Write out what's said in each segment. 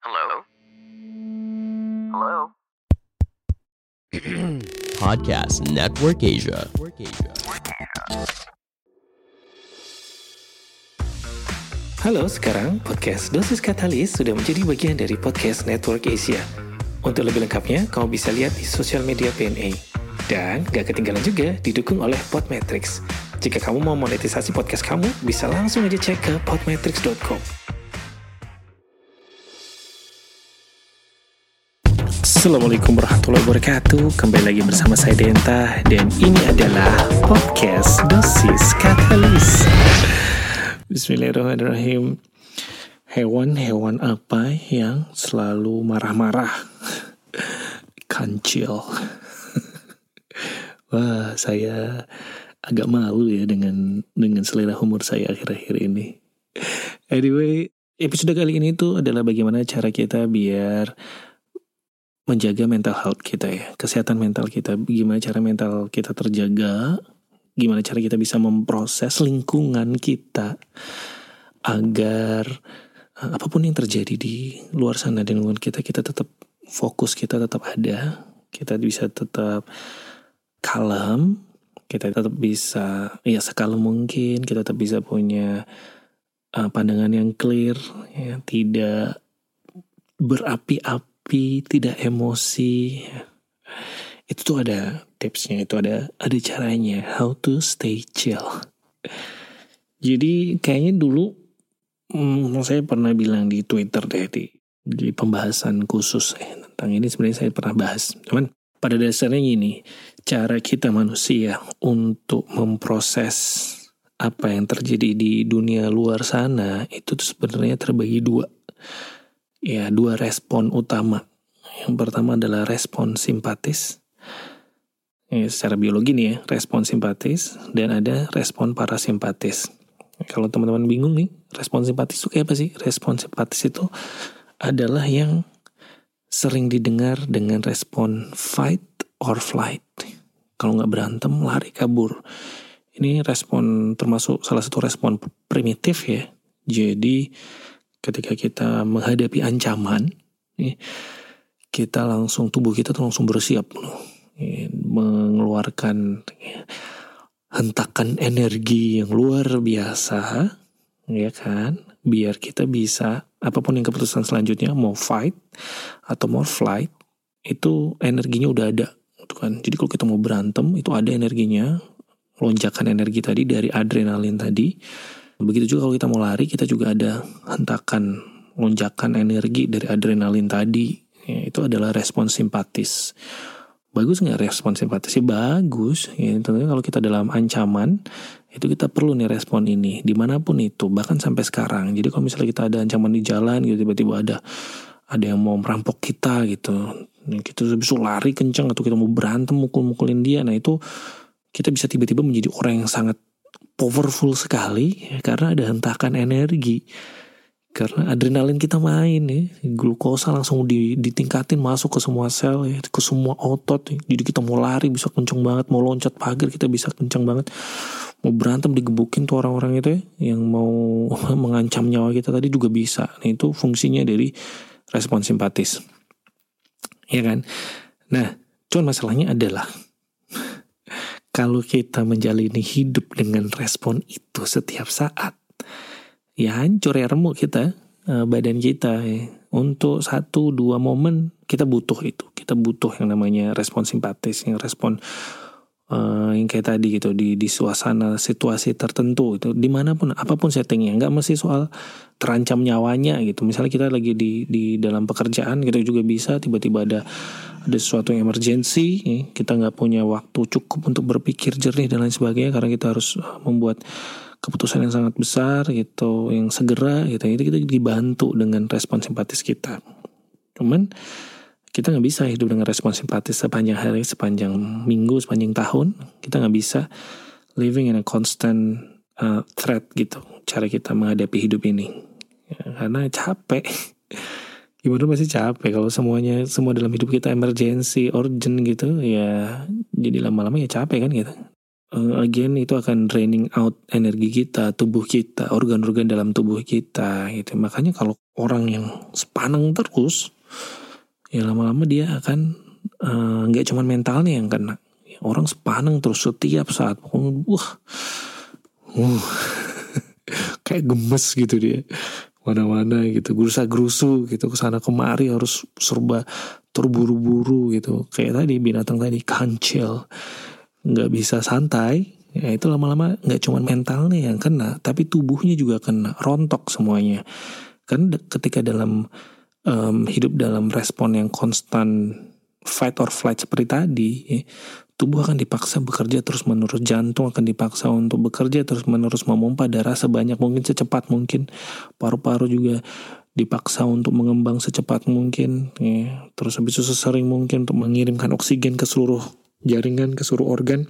Hello? Hello? Podcast Network Asia. Halo, sekarang podcast Dosis Katalis sudah menjadi bagian dari podcast Network Asia. Untuk lebih lengkapnya, kamu bisa lihat di sosial media PNA. Dan gak ketinggalan juga didukung oleh Podmetrics. Jika kamu mau monetisasi podcast kamu, bisa langsung aja cek ke podmetrics.com. Assalamualaikum warahmatullahi wabarakatuh. Kembali lagi bersama saya Denta. Dan ini adalah podcast Dosis Katalis. Bismillahirrahmanirrahim. Hewan-hewan apa yang selalu marah-marah? Kancil. Wah saya agak malu ya dengan dengan selera humor saya akhir-akhir ini. Anyway episode kali ini tuh adalah bagaimana cara kita biar menjaga mental health kita ya, kesehatan mental kita, gimana cara mental kita terjaga, gimana cara kita bisa memproses lingkungan kita agar uh, apa pun yang terjadi di luar sana di lingkungan kita, kita tetap fokus kita tetap ada, kita bisa tetap kalem, kita tetap bisa ya sekalem mungkin, kita tetap bisa punya uh, pandangan yang clear, ya, tidak berapi-api tapi tidak emosi. Itu tuh ada tipsnya, itu ada ada caranya how to stay chill. Jadi kayaknya dulu hmm, saya pernah bilang di Twitter deh di, di pembahasan khusus eh, tentang ini sebenarnya saya pernah bahas. Cuman pada dasarnya gini, cara kita manusia untuk memproses apa yang terjadi di dunia luar sana itu sebenarnya terbagi dua ya dua respon utama. Yang pertama adalah respon simpatis. Ya, secara biologi nih ya, respon simpatis dan ada respon parasimpatis. Kalau teman-teman bingung nih, respon simpatis itu kayak apa sih? Respon simpatis itu adalah yang sering didengar dengan respon fight or flight. Kalau nggak berantem, lari kabur. Ini respon termasuk salah satu respon primitif ya. Jadi ketika kita menghadapi ancaman, kita langsung tubuh kita tuh langsung bersiap mengeluarkan hentakan energi yang luar biasa, ya kan? Biar kita bisa apa pun yang keputusan selanjutnya mau fight atau mau flight itu energinya udah ada, gitu kan? Jadi kalau kita mau berantem itu ada energinya, lonjakan energi tadi dari adrenalin tadi Begitu juga kalau kita mau lari, kita juga ada hentakan lonjakan energi dari adrenalin tadi. Ya, itu adalah respon simpatis. Bagus nggak respon simpatis? Ya bagus. Ya, tentunya kalau kita dalam ancaman, itu kita perlu nih respon ini. Di mana pun itu, bahkan sampai sekarang. Jadi kalau misalnya kita ada ancaman di jalan, gitu tiba-tiba ada ada yang mau merampok kita gitu. Kita bisa lari kencang atau kita mau berantem mukul-mukulin dia. Nah itu kita bisa tiba-tiba menjadi orang yang sangat powerful sekali ya, karena ada hentakan energi. Karena adrenalin kita main ya glukosa langsung di, ditingkatin masuk ke semua sel ya ke semua otot ya. jadi kita mau lari bisa kenceng banget mau loncat pagar kita bisa kenceng banget. Mau berantem digebukin tuh orang-orang itu ya yang mau mengancam nyawa kita tadi juga bisa. Nah itu fungsinya dari respon simpatis. Ya kan? Nah cuman masalahnya adalah kalau kita menjalani hidup dengan respon itu setiap saat, ya hancur ya remuk kita, eh, badan kita. Untuk satu dua momen kita butuh itu, kita butuh yang namanya respon simpatis, yang respon uh, yang kayak tadi gitu di di suasana situasi tertentu itu di mana pun apa pun settingnya nggak mesti soal terancam nyawanya gitu. Misalnya kita lagi di di dalam pekerjaan kita juga bisa tiba-tiba ada ada sesuatu yang emergency kita nggak punya waktu cukup untuk berpikir jernih dan lain sebagainya karena kita harus eh, membuat keputusan yang sangat besar gitu yang segera gitu. Itu kita dibantu dengan respon simpatis kita. Cuman kita nggak bisa hidup dengan respon simpatis sepanjang hari, sepanjang minggu, sepanjang tahun. Kita nggak bisa living in a constant uh, threat gitu. Cara kita menghadapi hidup ini, ya, karena capek. Gimana masih capek kalau semuanya semua dalam hidup kita emergency, urgent gitu, ya jadi lama-lama ya capek kan gitu. Uh, again itu akan draining out energi kita, tubuh kita, organ-organ dalam tubuh kita gitu. Makanya kalau orang yang sepaneng terus ya lama-lama dia akan eh, nggak uh, cuman mentalnya yang kena. Orang sepaneng terus setiap saat wah uh, kayak gemes gitu dia. Mana-mana gitu gerusa gerusu gitu ke sana kemari harus serba terburu-buru gitu. Kayak tadi binatang tadi kancil. Nggak bisa santai. Ya itu lama-lama nggak cuma mentalnya yang kena tapi tubuhnya juga kena. Rontok semuanya. Kan ketika dalam um, hidup dalam respon yang konstan fight or flight seperti tadi, ya, tubuh akan dipaksa bekerja terus menerus, jantung akan dipaksa untuk bekerja terus menerus memompa darah sebanyak mungkin secepat mungkin, paru-paru juga dipaksa untuk mengembang secepat mungkin, ya. terus habis itu sesering mungkin untuk mengirimkan oksigen ke seluruh jaringan, ke seluruh organ,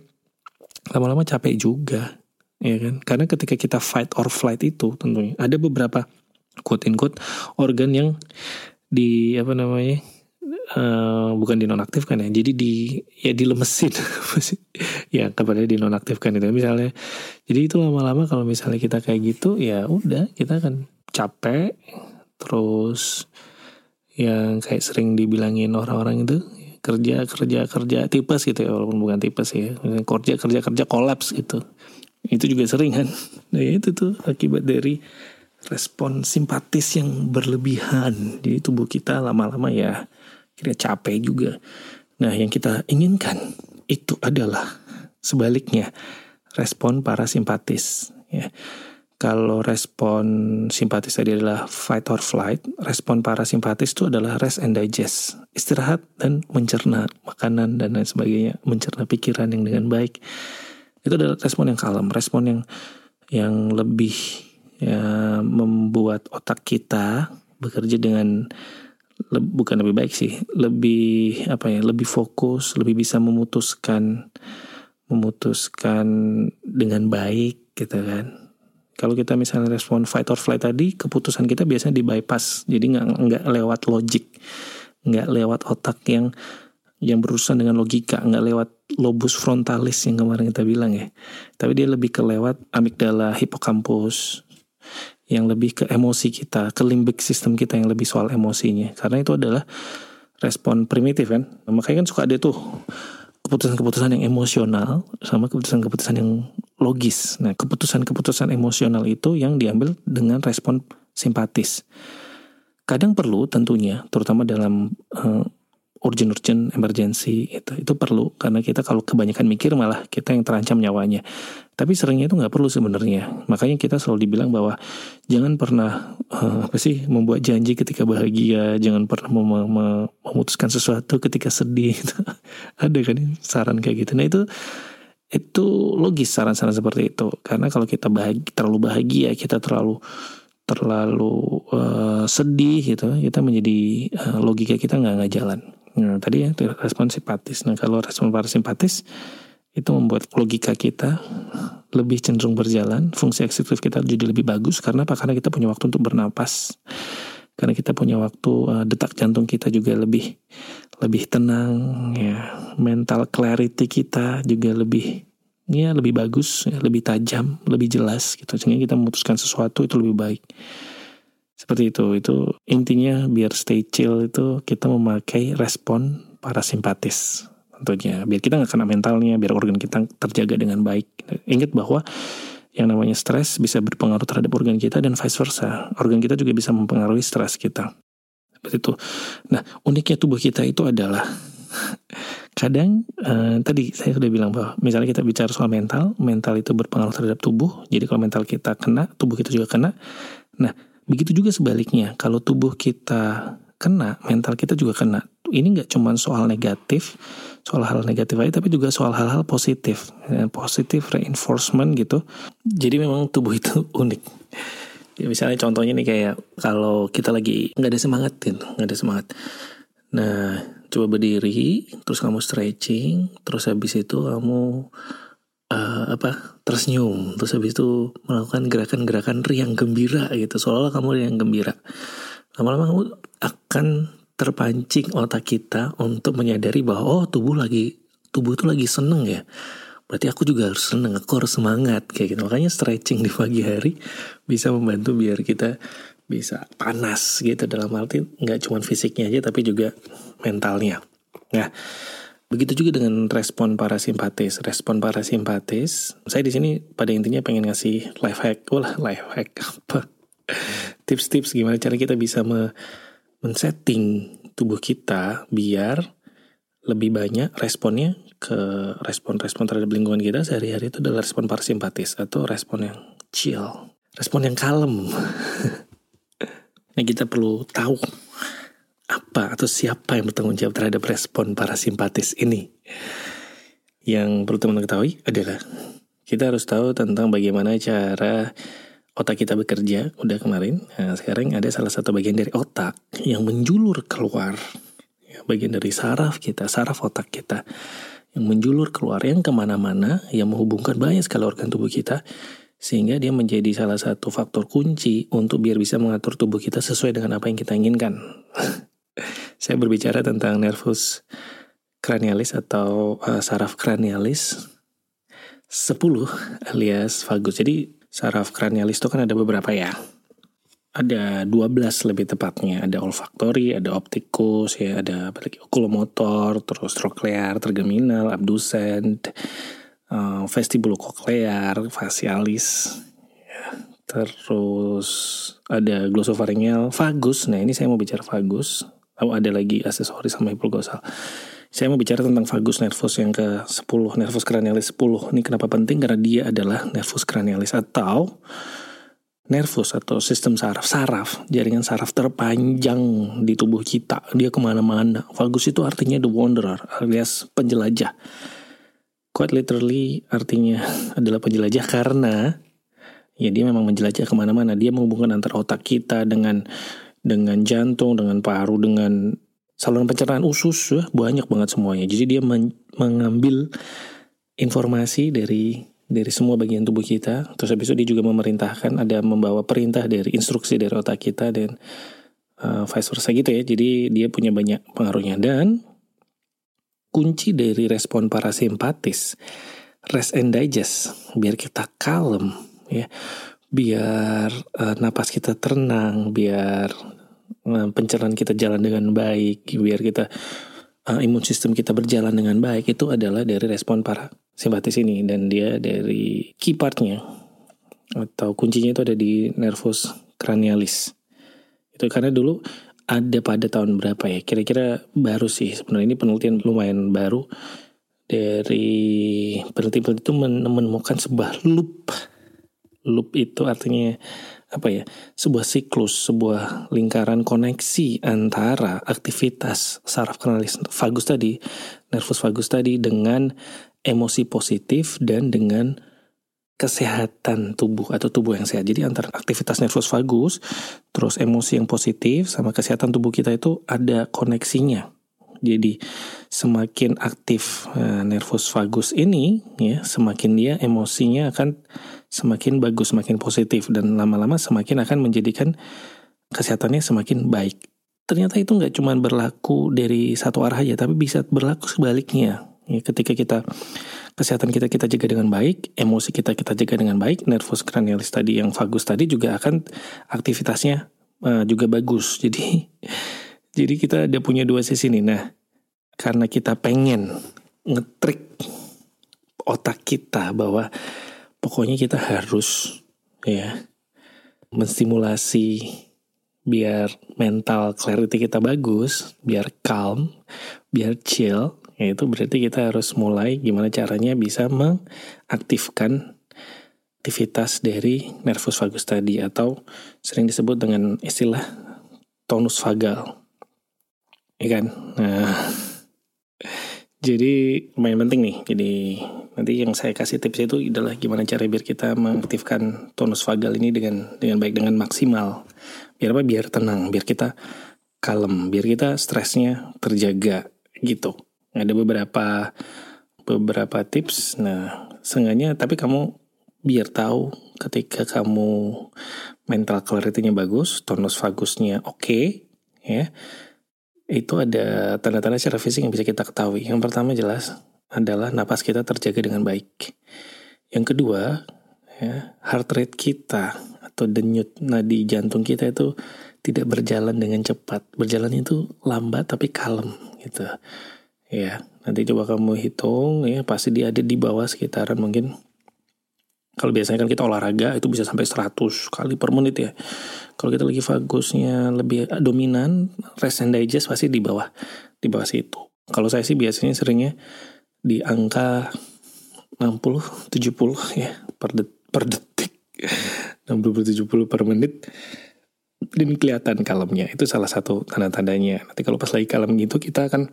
lama-lama capek juga, ya kan? Karena ketika kita fight or flight itu tentunya ada beberapa quote in quote organ yang di apa namanya uh, bukan dinonaktifkan ya. Jadi di ya dilemesin. Ya kepada dinonaktifkan itu misalnya. Jadi itu lama-lama kalau misalnya kita kayak gitu ya udah kita akan capek. Terus yang kayak sering dibilangin orang-orang itu kerja kerja kerja tipes gitu ya walaupun bukan tipes ya. Kerja kerja kerja kolaps gitu. Itu juga sering kan. Nah itu tuh akibat dari respon simpatis yang berlebihan. Jadi tubuh kita lama-lama ya kira capek juga. Nah yang kita inginkan itu adalah sebaliknya respon parasimpatis. Ya. Kalau respon simpatis tadi adalah fight or flight, respon parasimpatis itu adalah rest and digest, istirahat dan mencerna makanan dan lain sebagainya, mencerna pikiran yang dengan baik. Itu adalah respon yang kalem, respon yang yang lebih ya membuat otak kita bekerja dengan le, bukan lebih baik sih, lebih apa ya, lebih fokus, lebih bisa memutuskan memutuskan dengan baik gitu kan. Kalau kita misalnya respon fight or flight tadi, keputusan kita biasanya di bypass, jadi nggak nggak lewat logik, nggak lewat otak yang yang berurusan dengan logika, nggak lewat lobus frontalis yang kemarin kita bilang ya. Tapi dia lebih ke lewat amigdala, hipokampus, yang lebih ke emosi kita, ke system kita yang lebih soal emosinya. Karena itu adalah respon primitif kan. Nah, makanya kan suka ada tuh keputusan-keputusan yang emosional sama keputusan-keputusan yang logis. Nah, keputusan-keputusan emosional itu yang diambil dengan respon simpatis. Kadang perlu tentunya, terutama dalam uh, urgent-urgent emergency itu itu perlu karena kita kalau kebanyakan mikir malah kita yang terancam nyawanya. Tapi seringnya itu nggak perlu sebenarnya. Makanya kita selalu dibilang bahwa jangan pernah uh, apa sih membuat janji ketika bahagia jangan pernah mem mem memutuskan sesuatu ketika sedih. Gitu. ada kan saran kayak gitu. Nah itu itu logis saran-saran seperti itu. Karena kalau kita bahagia, terlalu bahagia kita terlalu terlalu uh, sedih gitu kita menjadi uh, logika kita nggak nggak jalan Nah, tadi ya respon simpatis. Nah, kalau respon parasimpatis itu membuat logika kita lebih cenderung berjalan, fungsi eksekutif kita jadi lebih bagus karena apa? Karena kita punya waktu untuk bernapas. Karena kita punya waktu uh, detak jantung kita juga lebih lebih tenang ya. Mental clarity kita juga lebih ya lebih bagus, ya, lebih tajam, lebih jelas gitu. Sehingga kita memutuskan sesuatu itu lebih baik. Seperti itu, itu intinya biar stay chill itu kita memakai respon parasimpatis tentunya. Biar kita nggak kena mentalnya, biar organ kita terjaga dengan baik. Ingat bahwa yang namanya stres bisa berpengaruh terhadap organ kita dan vice versa. Organ kita juga bisa mempengaruhi stres kita. Seperti itu. Nah, uniknya tubuh kita itu adalah kadang uh, tadi saya sudah bilang bahwa misalnya kita bicara soal mental, mental itu berpengaruh terhadap tubuh. Jadi kalau mental kita kena, tubuh kita juga kena. Nah, Begitu juga sebaliknya, kalau tubuh kita kena, mental kita juga kena. Ini nggak cuma soal negatif, soal hal negatif aja, tapi juga soal hal-hal positif, ya, positif reinforcement gitu. Jadi memang tubuh itu unik. Ya, misalnya contohnya nih kayak kalau kita lagi nggak ada semangat gitu, nggak ada semangat. Nah, coba berdiri, terus kamu stretching, terus habis itu kamu uh, apa tersenyum, terus habis itu melakukan gerakan-gerakan riang gembira gitu, seolah-olah kamu riang gembira. Lama-lama kamu akan terpancing otak kita untuk menyadari bahwa oh tubuh lagi tubuh itu lagi seneng ya. Berarti aku juga harus seneng aku harus semangat kayak gitu. Makanya stretching di pagi hari bisa membantu biar kita bisa panas gitu. Dalam arti nggak cuma fisiknya aja tapi juga mentalnya. Nah begitu juga dengan respon parasimpatis respon parasimpatis saya di sini pada intinya pengen ngasih life hack. Wah life hack apa? Tips-tips gimana cara kita bisa me men-setting tubuh kita biar lebih banyak responnya ke respon-respon terhadap lingkungan kita. Sehari-hari itu adalah respon parasimpatis atau respon yang chill, respon yang kalem. nah kita perlu tahu apa atau siapa yang bertanggung jawab terhadap respon parasimpatis ini. Yang perlu teman-teman ketahui adalah kita harus tahu tentang bagaimana cara otak kita bekerja. Udah kemarin, nah sekarang ada salah satu bagian dari otak yang menjulur keluar. Ya, bagian dari saraf kita, saraf otak kita yang menjulur keluar yang ke mana-mana yang menghubungkan banyak sekali organ tubuh kita sehingga dia menjadi salah satu faktor kunci untuk biar bisa mengatur tubuh kita sesuai dengan apa yang kita inginkan. Saya berbicara tentang nervus cranialis atau uh, saraf cranialis 10 alias vagus. Jadi saraf cranialis itu kan ada beberapa ya ada 12 lebih tepatnya ada olfaktori, ada optikus, ya ada apa lagi okulomotor, terus troklear, tergeminal, abducent, uh, vestibulococlear, facialis, ya. terus ada glosopharyngeal, vagus. Nah ini saya mau bicara vagus. Oh, ada lagi aksesoris sama hipoglosal. Saya mau bicara tentang vagus nervus yang ke 10, nervus cranialis 10. Ini kenapa penting? Karena dia adalah nervus cranialis atau nervus atau sistem saraf saraf jaringan saraf terpanjang di tubuh kita dia ke mana-mana vagus itu artinya the wanderer alias penjelajah quite literally artinya adalah penjelajah karena ya dia memang menjelajah ke mana-mana dia menghubungkan antara otak kita dengan dengan jantung dengan paru dengan saluran pencernaan usus ya, banyak banget semuanya jadi dia men mengambil informasi dari dari semua bagian tubuh kita. Terus habis itu dia juga memerintahkan ada membawa perintah dari instruksi dari otak kita dan uh, vice versa gitu ya. Jadi dia punya banyak pengaruhnya dan kunci dari respon parasimpatis rest and digest biar kita kalem ya biar uh, napas kita tenang biar uh, pencernaan kita jalan dengan baik biar kita uh, imun sistem kita berjalan dengan baik itu adalah dari respon para simpatis ini dan dia dari key partnya atau kuncinya itu ada di nervus cranialis. Itu karena dulu ada pada tahun berapa ya? Kira-kira baru sih sebenarnya ini penelitian lumayan baru dari peneliti-peneliti itu menemukan sebuah loop. Loop itu artinya apa ya? Sebuah siklus, sebuah lingkaran koneksi antara aktivitas saraf cranialis vagus tadi, nervus vagus tadi dengan emosi positif dan dengan kesehatan tubuh atau tubuh yang sehat. Jadi antara aktivitas nervus vagus, terus emosi yang positif sama kesehatan tubuh kita itu ada koneksinya. Jadi semakin aktif uh, nervus vagus ini, ya semakin dia emosinya akan semakin bagus, semakin positif dan lama-lama semakin akan menjadikan kesehatannya semakin baik. Ternyata itu nggak cuma berlaku dari satu arah aja, tapi bisa berlaku sebaliknya. Ya, ketika kita kesehatan kita kita jaga dengan baik, emosi kita kita jaga dengan baik, nervus cranialis tadi yang vagus tadi juga akan aktivitasnya uh, juga bagus. Jadi jadi kita ada punya dua sisi nih. Nah, karena kita pengen ngetrik otak kita bahwa pokoknya kita harus ya menstimulasi biar mental clarity kita bagus, biar calm, biar chill, Ya itu berarti kita harus mulai gimana caranya bisa mengaktifkan aktivitas dari nervus vagus tadi atau sering disebut dengan istilah tonus vagal. Ya kan? Nah, Jadi lumayan penting nih. Jadi nanti yang saya kasih tips itu adalah gimana cara biar kita mengaktifkan tonus vagal ini dengan dengan baik dengan maksimal. Biar apa? Biar tenang, biar kita kalem, biar kita stresnya terjaga gitu. Ada beberapa beberapa tips. Nah, seenggaknya tapi kamu biar tahu ketika kamu mental clarity-nya bagus, tonus vagusnya oke, okay, ya itu ada tanda-tanda secara fisik yang bisa kita ketahui. Yang pertama jelas adalah napas kita terjaga dengan baik. Yang kedua, ya, heart rate kita atau denyut nadi jantung kita itu tidak berjalan dengan cepat. Berjalan itu lambat tapi kalem gitu. Ya, nanti coba kamu hitung ya pasti dia ada di bawah sekitaran mungkin kalau biasanya kan kita olahraga itu bisa sampai 100 kali per menit ya. Kalau kita lagi vagusnya lebih dominan, rest and digest pasti di bawah di bawah situ. Kalau saya sih biasanya seringnya di angka 60 70 ya per det, per detik. 60 70 per menit dan kelihatan kalemnya. Itu salah satu tanda-tandanya. Nanti kalau pas lagi kalem gitu kita akan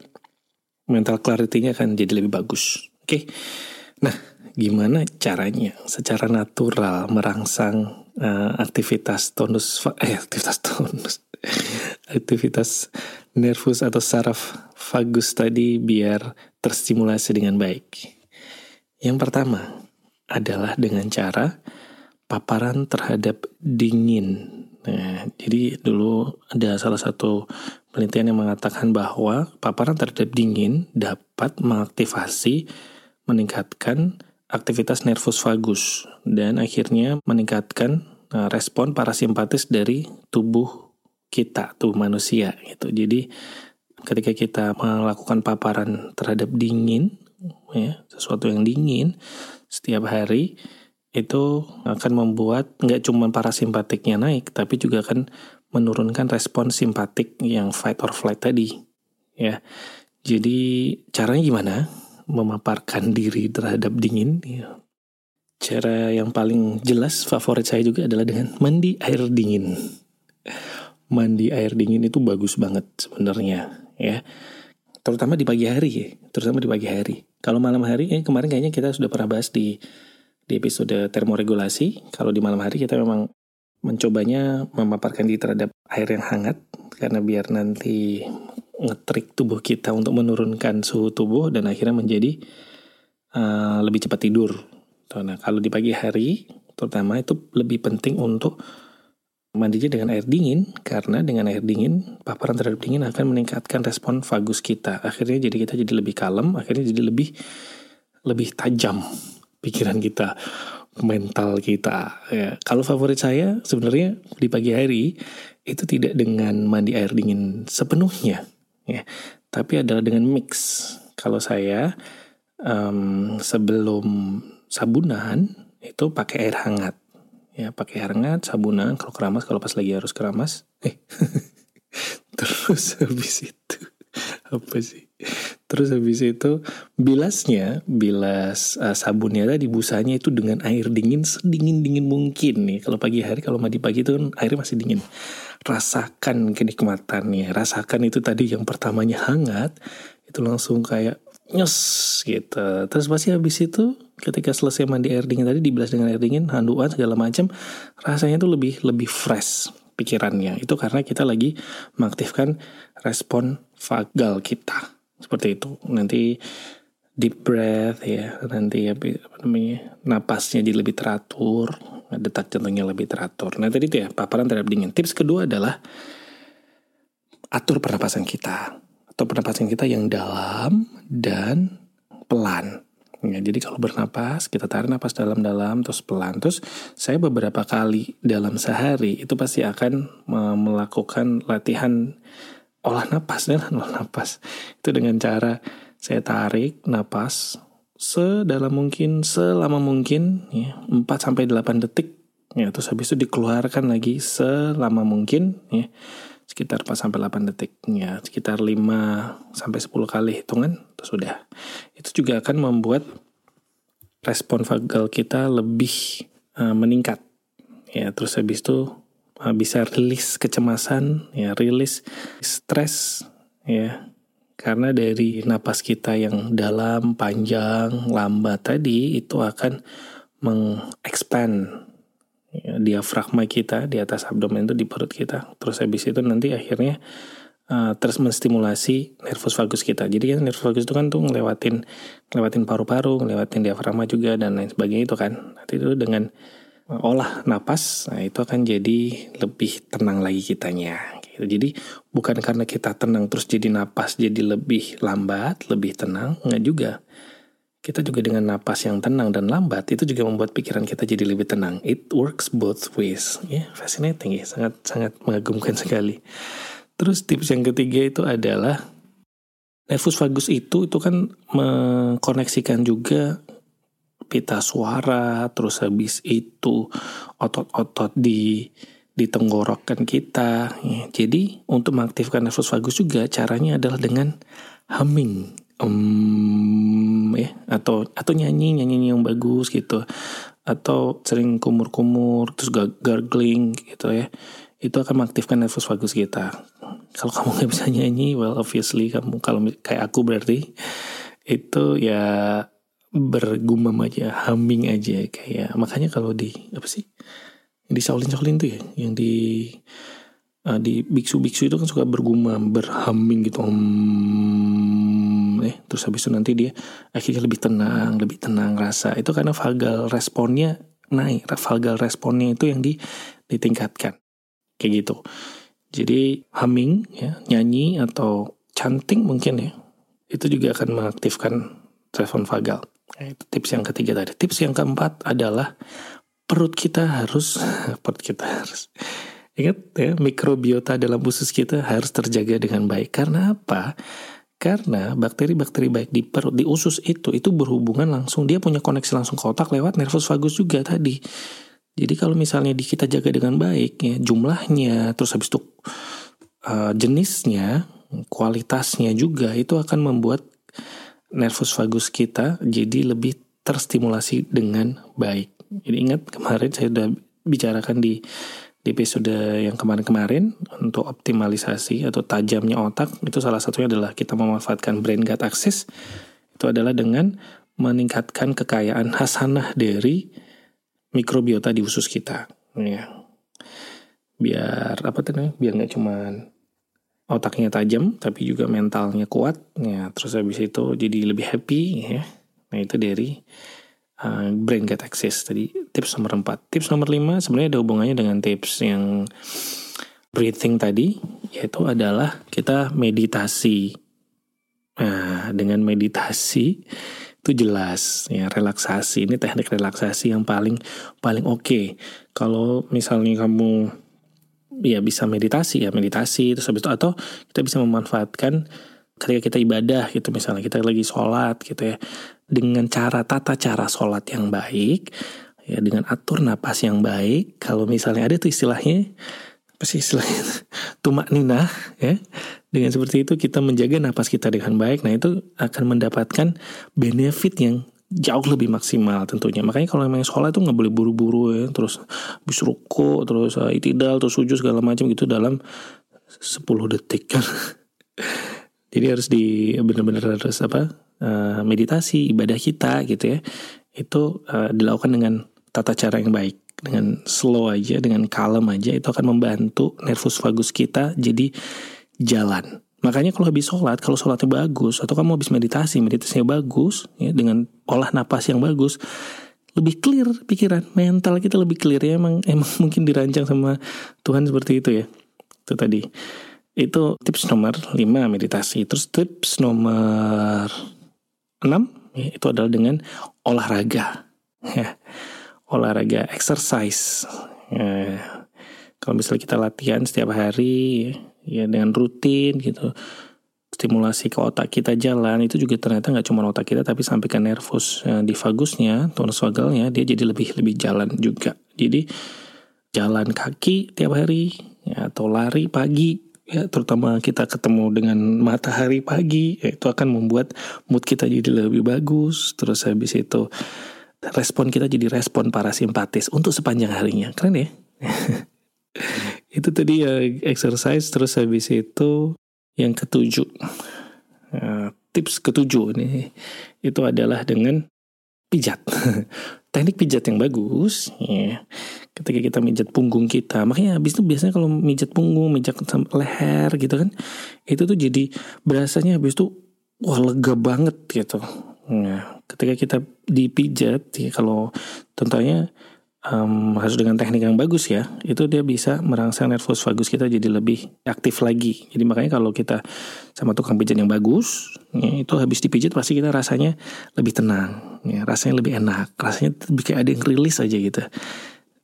mental clarity-nya akan jadi lebih bagus. Oke. Okay? Nah, gimana caranya secara natural merangsang uh, aktivitas tonus eh aktivitas tonus aktivitas nervus atau saraf vagus tadi biar terstimulasi dengan baik. Yang pertama adalah dengan cara paparan terhadap dingin. Nah, jadi dulu ada salah satu penelitian yang mengatakan bahwa paparan terhadap dingin dapat mengaktifasi, meningkatkan aktivitas nervus vagus dan akhirnya meningkatkan uh, respon parasimpatis dari tubuh kita, tubuh manusia gitu. Jadi ketika kita melakukan paparan terhadap dingin ya, sesuatu yang dingin setiap hari itu akan membuat nggak cuma parasimpatiknya naik tapi juga akan menurunkan respon simpatik yang fight or flight tadi ya. Jadi caranya gimana? Memaparkan diri terhadap dingin. Ya. Cara yang paling jelas favorit saya juga adalah dengan mandi air dingin. Mandi air dingin itu bagus banget sebenarnya ya. Terutama di pagi hari ya, terutama di pagi hari. Kalau malam hari ya kemarin kayaknya kita sudah pernah bahas di di episode termoregulasi. Kalau di malam hari kita memang mencobanya memaparkan diri terhadap air yang hangat karena biar nanti ngetrik tubuh kita untuk menurunkan suhu tubuh dan akhirnya menjadi uh, lebih cepat tidur. Nah, kalau di pagi hari, terutama itu lebih penting untuk mandinya dengan air dingin karena dengan air dingin paparan terhadap dingin akan meningkatkan respon vagus kita. Akhirnya jadi kita jadi lebih kalem, akhirnya jadi lebih lebih tajam pikiran kita, mental kita. Ya, kalau favorit saya sebenarnya di pagi hari itu tidak dengan mandi air dingin sepenuhnya ya tapi adalah dengan mix. Kalau saya um, sebelum sabunan itu pakai air hangat. Ya pakai air hangat sabunan kalau keramas kalau pas lagi harus keramas eh terus habis itu apa sih? Terus habis itu bilasnya bilas uh, sabunnya tadi busanya itu dengan air dingin sedingin dingin mungkin nih. Kalau pagi hari kalau mandi pagi itu kan airnya masih dingin rasakan kenikmatannya. Rasakan itu tadi yang pertamanya hangat itu langsung kayak nyes gitu. Terus pasti habis itu ketika selesai mandi air dingin tadi dibilas dengan air dingin handuan segala macam rasanya itu lebih lebih fresh pikirannya. Itu karena kita lagi mengaktifkan respon vagal kita. Seperti itu. Nanti deep breath ya nanti apa namanya napasnya jadi lebih teratur detak jantungnya lebih teratur. Nah tadi itu ya paparan terhadap dingin. Tips kedua adalah atur pernapasan kita. Atau pernapasan kita yang dalam dan pelan. Ya, jadi kalau bernapas, kita tarik napas dalam-dalam terus pelan. Terus saya beberapa kali dalam sehari itu pasti akan melakukan latihan olah napas dan olah napas. Itu dengan cara saya tarik napas sedalam mungkin selama mungkin ya 4 sampai 8 detik ya terus habis itu dikeluarkan lagi selama mungkin ya sekitar 4 sampai 8 detik ya sekitar 5 sampai 10 kali hitungan terus sudah. Itu juga akan membuat respon vagal kita lebih uh, meningkat ya terus habis itu uh, bisa rilis kecemasan, ya rilis stres, ya Karena dari napas kita yang dalam, panjang, lambat tadi itu akan mengexpand ya, diafragma kita di atas abdomen itu di perut kita. Terus habis itu nanti akhirnya uh, terus menstimulasi nervus vagus kita. Jadi kan nervus vagus itu kan tuh ngelewatin ngelewatin paru-paru, ngelewatin diafragma juga dan lain sebagainya itu kan. Nanti itu dengan olah napas, nah itu akan jadi lebih tenang lagi kitanya gitu. Jadi bukan karena kita tenang terus jadi napas jadi lebih lambat, lebih tenang, nggak juga. Kita juga dengan napas yang tenang dan lambat itu juga membuat pikiran kita jadi lebih tenang. It works both ways. Ya, yeah, fascinating ya, sangat sangat mengagumkan sekali. Terus tips yang ketiga itu adalah nervus vagus itu itu kan mengkoneksikan juga pita suara, terus habis itu otot-otot di di tenggorokan kita. Ya. Jadi untuk mengaktifkan nervus vagus juga caranya adalah dengan humming, um, ya atau atau nyanyi nyanyi yang bagus gitu, atau sering kumur-kumur terus gargling gitu ya. Itu akan mengaktifkan nervus vagus kita. Kalau kamu nggak bisa nyanyi, well obviously kamu kalau kayak aku berarti itu ya bergumam aja, humming aja kayak makanya kalau di apa sih di Shaolin Shaolin tuh ya yang di uh, di biksu-biksu itu kan suka bergumam berhumming gitu hmm, eh terus habis itu nanti dia akhirnya lebih tenang lebih tenang rasa. Itu karena vagal responnya naik vagal responnya itu yang di ditingkatkan. Kayak gitu. Jadi humming ya nyanyi atau chanting mungkin ya itu juga akan mengaktifkan respon vagal. Nah, itu tips yang ketiga tadi. Tips yang keempat adalah perut kita harus perut kita harus ingat ya mikrobiota dalam usus kita harus terjaga dengan baik. Karena apa? Karena bakteri-bakteri baik di perut di usus itu itu berhubungan langsung dia punya koneksi langsung ke otak lewat nervus vagus juga tadi. Jadi kalau misalnya di kita jaga dengan baik ya jumlahnya terus habis itu uh, jenisnya kualitasnya juga itu akan membuat nervus vagus kita jadi lebih terstimulasi dengan baik jadi ingat kemarin saya sudah bicarakan di di episode yang kemarin-kemarin untuk optimalisasi atau tajamnya otak. Itu salah satunya adalah kita memanfaatkan brain gut axis. Itu adalah dengan meningkatkan kekayaan hasanah dari mikrobiota di usus kita. Ya. Biar apa tuh biar nggak cuman otaknya tajam tapi juga mentalnya kuat. Ya terus habis itu jadi lebih happy ya. Nah itu dari uh, brain get access tadi tips nomor 4 tips nomor 5 sebenarnya ada hubungannya dengan tips yang breathing tadi yaitu adalah kita meditasi. Nah dengan meditasi itu jelas ya relaksasi. Ini teknik relaksasi yang paling paling oke. Okay. kalau misalnya kamu ya bisa meditasi ya meditasi terus habis itu atau kita bisa memanfaatkan ketika kita ibadah gitu misalnya kita lagi sholat gitu ya dengan cara tata cara sholat yang baik, ya dengan atur napas yang baik. Kalau misalnya ada tuh istilahnya, apa sih istilahnya? Tumak nina, ya. Dengan seperti itu kita menjaga napas kita dengan baik. Nah itu akan mendapatkan benefit yang jauh lebih maksimal tentunya. Makanya kalau memang sholat itu nggak boleh buru-buru ya, terus habis ruko, terus uh, itidal, terus sujud segala macam gitu dalam 10 detik kan. Jadi harus di benar-benar harus apa uh, meditasi ibadah kita gitu ya. Itu uh, dilakukan dengan tata cara yang baik. Dengan slow aja dengan kalem aja itu akan membantu nervus vagus kita jadi jalan. Makanya kalau habis sholat kalau sholatnya bagus atau kamu habis meditasi meditasinya bagus ya dengan olah napas yang bagus lebih clear pikiran mental kita lebih clear ya. Emang emang mungkin dirancang sama Tuhan seperti itu ya. Itu tadi itu tips nomor 5 meditasi terus tips nomor 6 ya, itu adalah dengan olahraga. Ya. Olahraga exercise. Ya. Kalau misalnya kita latihan setiap hari ya dengan rutin gitu stimulasi ke otak kita jalan itu juga ternyata nggak cuma otak kita tapi sampai ke nervus ya, di vagusnya tonus vagalnya dia jadi lebih lebih jalan juga jadi jalan kaki tiap hari ya, atau lari pagi ya terutama kita ketemu dengan matahari pagi ya, itu akan membuat mood kita jadi lebih bagus. Terus habis itu respon kita jadi respon parasimpatis untuk sepanjang harinya. Keren ya? Itu tadi ya exercise. Terus habis itu yang ketujuh. Nah, tips ketujuh nih itu adalah dengan pijat. Teknik pijat yang bagus, ya. Ketika kita mijat punggung kita, makanya habis itu biasanya kalau mijat punggung, mijat leher gitu kan, itu tuh jadi berasanya habis itu wah lega banget gitu. Nah, ketika kita dipijat, ya kalau tentunya um, harus dengan teknik yang bagus ya, itu dia bisa merangsang nervus vagus kita jadi lebih aktif lagi. Jadi makanya kalau kita sama tukang pijat yang bagus, ya, itu habis dipijat pasti kita rasanya lebih tenang, ya, rasanya lebih enak, rasanya lebih kayak ada yang rilis aja gitu.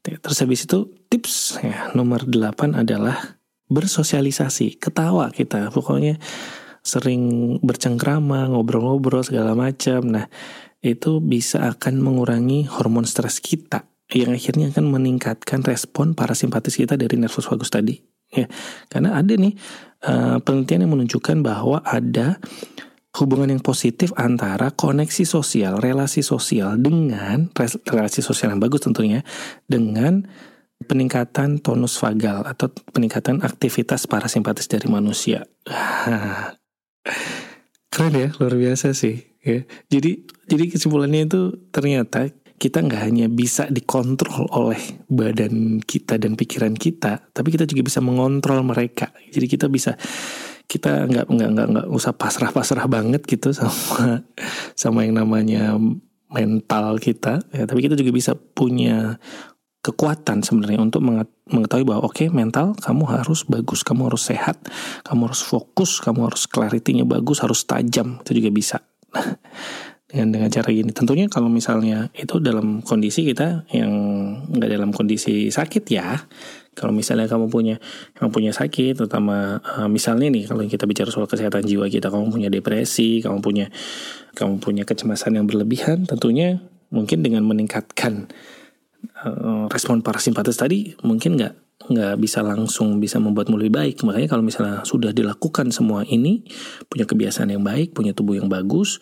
Terus habis itu tips ya nomor 8 adalah bersosialisasi, ketawa kita, pokoknya sering bercengkrama, ngobrol-ngobrol segala macam. Nah, itu bisa akan mengurangi hormon stres kita yang akhirnya akan meningkatkan respon parasimpatis kita dari nervus vagus tadi ya karena ada nih uh, penelitian yang menunjukkan bahwa ada hubungan yang positif antara koneksi sosial, relasi sosial dengan relasi sosial yang bagus tentunya dengan peningkatan tonus vagal atau peningkatan aktivitas parasimpatis dari manusia. Keren ya, luar biasa sih. Ya. Jadi jadi kesimpulannya itu ternyata kita nggak hanya bisa dikontrol oleh badan kita dan pikiran kita, tapi kita juga bisa mengontrol mereka. Jadi kita bisa kita nggak nggak nggak nggak usah pasrah-pasrah banget gitu sama sama yang namanya mental kita, ya, tapi kita juga bisa punya kekuatan sebenarnya untuk mengetahui bahwa oke okay, mental kamu harus bagus, kamu harus sehat, kamu harus fokus, kamu harus clarity-nya bagus, harus tajam, itu juga bisa. dengan dengan cara gini. Tentunya kalau misalnya itu dalam kondisi kita yang nggak dalam kondisi sakit ya. Kalau misalnya kamu punya kamu punya sakit terutama uh, misalnya nih kalau kita bicara soal kesehatan jiwa kita kamu punya depresi kamu punya kamu punya kecemasan yang berlebihan tentunya mungkin dengan meningkatkan uh, respon parasimpatis tadi mungkin nggak nggak bisa langsung bisa membuatmu lebih baik. Makanya kalau misalnya sudah dilakukan semua ini, punya kebiasaan yang baik, punya tubuh yang bagus,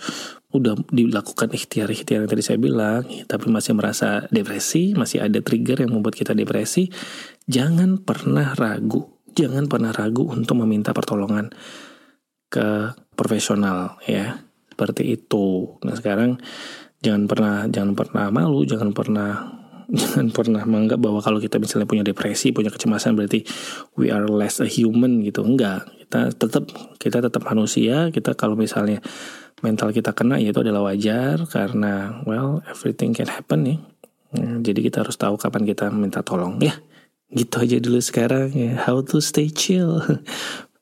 udah dilakukan ikhtiar-ikhtiar yang tadi saya bilang, tapi masih merasa depresi, masih ada trigger yang membuat kita depresi, jangan pernah ragu, jangan pernah ragu untuk meminta pertolongan ke profesional ya, seperti itu. Nah sekarang jangan pernah jangan pernah malu, jangan pernah jangan pernah menganggap bahwa kalau kita misalnya punya depresi, punya kecemasan berarti we are less a human gitu. Enggak, kita tetap kita tetap manusia. Kita kalau misalnya mental kita kena ya itu adalah wajar karena well everything can happen ya. Nah, jadi kita harus tahu kapan kita minta tolong ya. Gitu aja dulu sekarang ya. How to stay chill.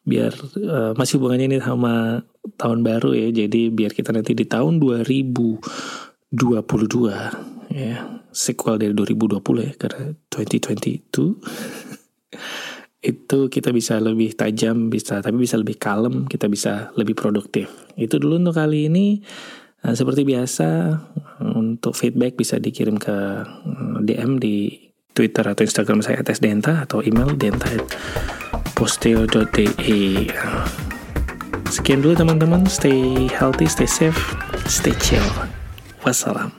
biar uh, masih hubungannya ini sama tahun baru ya. Jadi biar kita nanti di tahun 2022 ya sequel dari 2020 ya karena 2022 itu kita bisa lebih tajam bisa tapi bisa lebih kalem kita bisa lebih produktif. Itu dulu untuk kali ini. Nah, seperti biasa untuk feedback bisa dikirim ke eh, DM di Twitter atau Instagram saya atas denta atau email denta posteo.de sekian dulu teman-teman. Stay healthy stay safe stay chill. Wassalam